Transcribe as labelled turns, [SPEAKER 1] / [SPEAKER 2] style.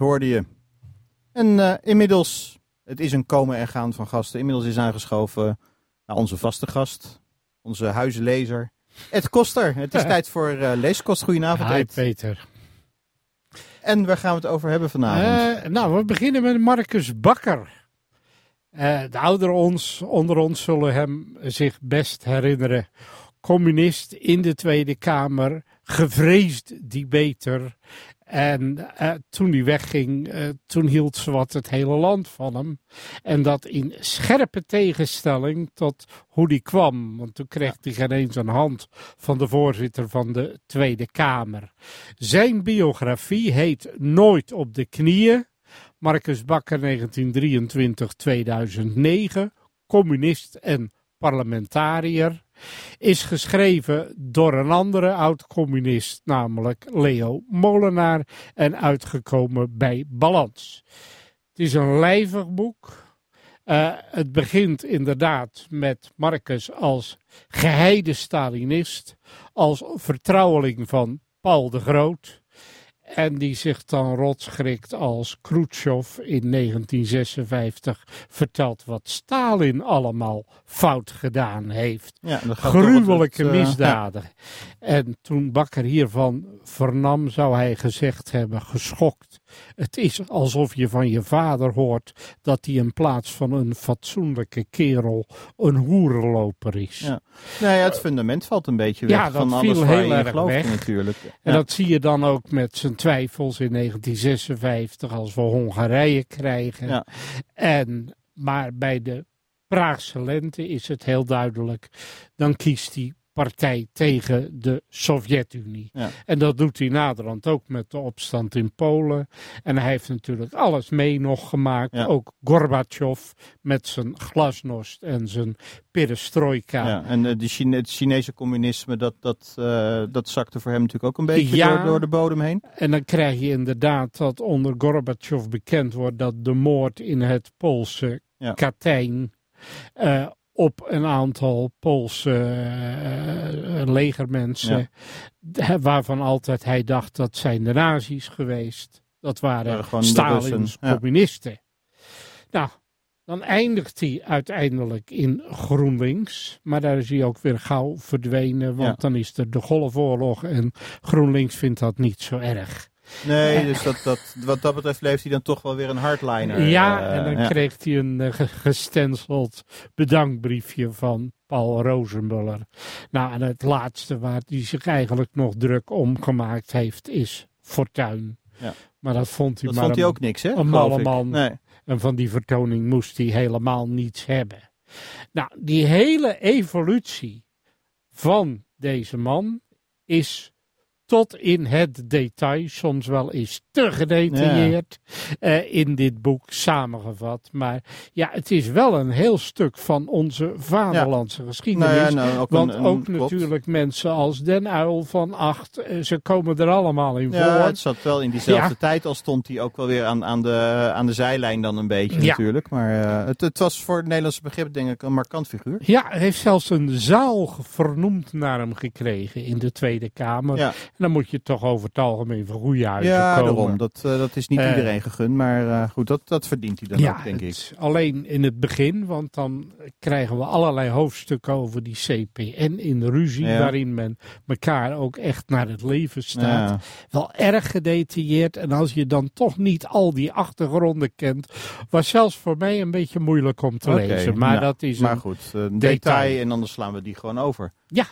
[SPEAKER 1] hoorde je. En eh, inmiddels, het is een komen en gaan van gasten. Inmiddels is aangeschoven nou, onze vaste gast, onze huislezer, Ed Koster. Het is tijd voor uh, Leeskost. Goedenavond,
[SPEAKER 2] Hi,
[SPEAKER 1] Ed.
[SPEAKER 2] Peter.
[SPEAKER 1] En waar gaan we het over hebben vanavond?
[SPEAKER 2] Uh, nou, we beginnen met Marcus Bakker. Uh, de ouderen ons, onder ons zullen hem zich best herinneren. Communist in de Tweede Kamer, gevreesd debater. En uh, toen hij wegging, uh, toen hield ze wat het hele land van hem. En dat in scherpe tegenstelling tot hoe die kwam. Want toen kreeg hij geen eens een hand van de voorzitter van de Tweede Kamer. Zijn biografie heet Nooit op de knieën. Marcus Bakker 1923-2009, communist en parlementariër, is geschreven door een andere oud-communist, namelijk Leo Molenaar, en uitgekomen bij Balans. Het is een lijvig boek. Uh, het begint inderdaad met Marcus als geheide Stalinist, als vertrouweling van Paul de Groot. En die zich dan rotschrikt als Khrushchev in 1956 vertelt wat Stalin allemaal fout gedaan heeft.
[SPEAKER 1] Ja,
[SPEAKER 2] Gruwelijke
[SPEAKER 1] het,
[SPEAKER 2] uh, misdaden. Ja. En toen Bakker hiervan vernam, zou hij gezegd hebben, geschokt. Het is alsof je van je vader hoort dat hij in plaats van een fatsoenlijke kerel een hoerenloper is.
[SPEAKER 1] Ja. Nou ja, het fundament valt een beetje weg
[SPEAKER 2] ja, dat
[SPEAKER 1] van
[SPEAKER 2] viel
[SPEAKER 1] alles waar
[SPEAKER 2] heel erg
[SPEAKER 1] gelooft
[SPEAKER 2] weg.
[SPEAKER 1] natuurlijk.
[SPEAKER 2] En
[SPEAKER 1] Ja.
[SPEAKER 2] dat zie je dan ook met zijn twijfels in 1956 als we Hongarije krijgen.
[SPEAKER 1] Ja.
[SPEAKER 2] En, maar bij de Praagse lente is het heel duidelijk. Dan kiest hij partij tegen de Sovjet-Unie.
[SPEAKER 1] Ja.
[SPEAKER 2] En dat doet hij naderhand ook met de opstand in Polen. En hij heeft natuurlijk alles mee nog gemaakt.
[SPEAKER 1] Ja.
[SPEAKER 2] Ook Gorbachev met zijn glasnost en zijn perestroika.
[SPEAKER 1] Ja, en die Chine het Chinese communisme, dat, dat, eh, dat zakte voor hem natuurlijk ook een beetje
[SPEAKER 2] Ja.
[SPEAKER 1] door, door de bodem heen.
[SPEAKER 2] En dan krijg je inderdaad dat onder Gorbachev bekend wordt dat de moord in het Poolse. Katijn eh, op een aantal Poolse eh, legermensen, de- waarvan altijd hij dacht dat zijn de nazi's geweest. Dat waren
[SPEAKER 1] Ja,
[SPEAKER 2] Stalins
[SPEAKER 1] ja.
[SPEAKER 2] communisten. Nou, dan eindigt hij uiteindelijk in GroenLinks. Maar daar is hij ook weer gauw verdwenen. Want dan is er de Golfoorlog. En GroenLinks vindt dat niet zo erg.
[SPEAKER 1] Nee, dus dat, dat, wat dat betreft leeft hij dan toch wel weer een hardliner.
[SPEAKER 2] ja,
[SPEAKER 1] eh,
[SPEAKER 2] en dan
[SPEAKER 1] ja.
[SPEAKER 2] kreeg hij een eh, ge- gestenceld bedankbriefje van Paul Rozenmuller. Nou, en het laatste waar hij zich eigenlijk nog druk om gemaakt heeft is Fortuin.
[SPEAKER 1] Ja.
[SPEAKER 2] Maar dat vond hij
[SPEAKER 1] Dat
[SPEAKER 2] maar
[SPEAKER 1] vond hij
[SPEAKER 2] een-
[SPEAKER 1] ook niks, hè?
[SPEAKER 2] een malle man.
[SPEAKER 1] Nee.
[SPEAKER 2] En van die vertoning moest hij helemaal niets hebben. Nou, die hele evolutie van deze man is tot in het detail, soms wel eens te gedetailleerd, eh, in dit boek samengevat. Maar ja, het is wel een heel stuk van onze vaderlandse geschiedenis.
[SPEAKER 1] Nou ja, nou, ook
[SPEAKER 2] Want
[SPEAKER 1] een, een-
[SPEAKER 2] ook
[SPEAKER 1] klopt.
[SPEAKER 2] natuurlijk mensen als Den Uil van Acht, eh, ze komen er allemaal in
[SPEAKER 1] Ja,
[SPEAKER 2] voor.
[SPEAKER 1] het zat wel in diezelfde tijd, al stond hij ook wel weer aan, aan, de, aan de zijlijn dan een beetje natuurlijk. Maar eh, het, het was voor het Nederlandse begrip denk ik een markant figuur.
[SPEAKER 2] Ja, hij heeft zelfs een zaal vernoemd naar hem gekregen in de Tweede Kamer. Dan moet je toch over het algemeen van goede huizen
[SPEAKER 1] ja
[SPEAKER 2] komen.
[SPEAKER 1] daarom. Dat, eh, dat is niet
[SPEAKER 2] Eh.
[SPEAKER 1] iedereen gegund, maar eh, goed, dat, dat verdient hij dan
[SPEAKER 2] ja,
[SPEAKER 1] ook, denk ik.
[SPEAKER 2] alleen in het begin, want dan krijgen we allerlei hoofdstukken over die CPN in ruzie,
[SPEAKER 1] Ja.
[SPEAKER 2] waarin men elkaar ook echt naar het leven staat.
[SPEAKER 1] Ja.
[SPEAKER 2] Wel erg gedetailleerd. En als je dan toch niet al die achtergronden kent, was zelfs voor mij een beetje moeilijk om te lezen. Maar
[SPEAKER 1] nou,
[SPEAKER 2] dat is
[SPEAKER 1] Maar
[SPEAKER 2] een
[SPEAKER 1] goed, een detail.
[SPEAKER 2] detail.
[SPEAKER 1] en anders slaan we die gewoon over.
[SPEAKER 2] Ja,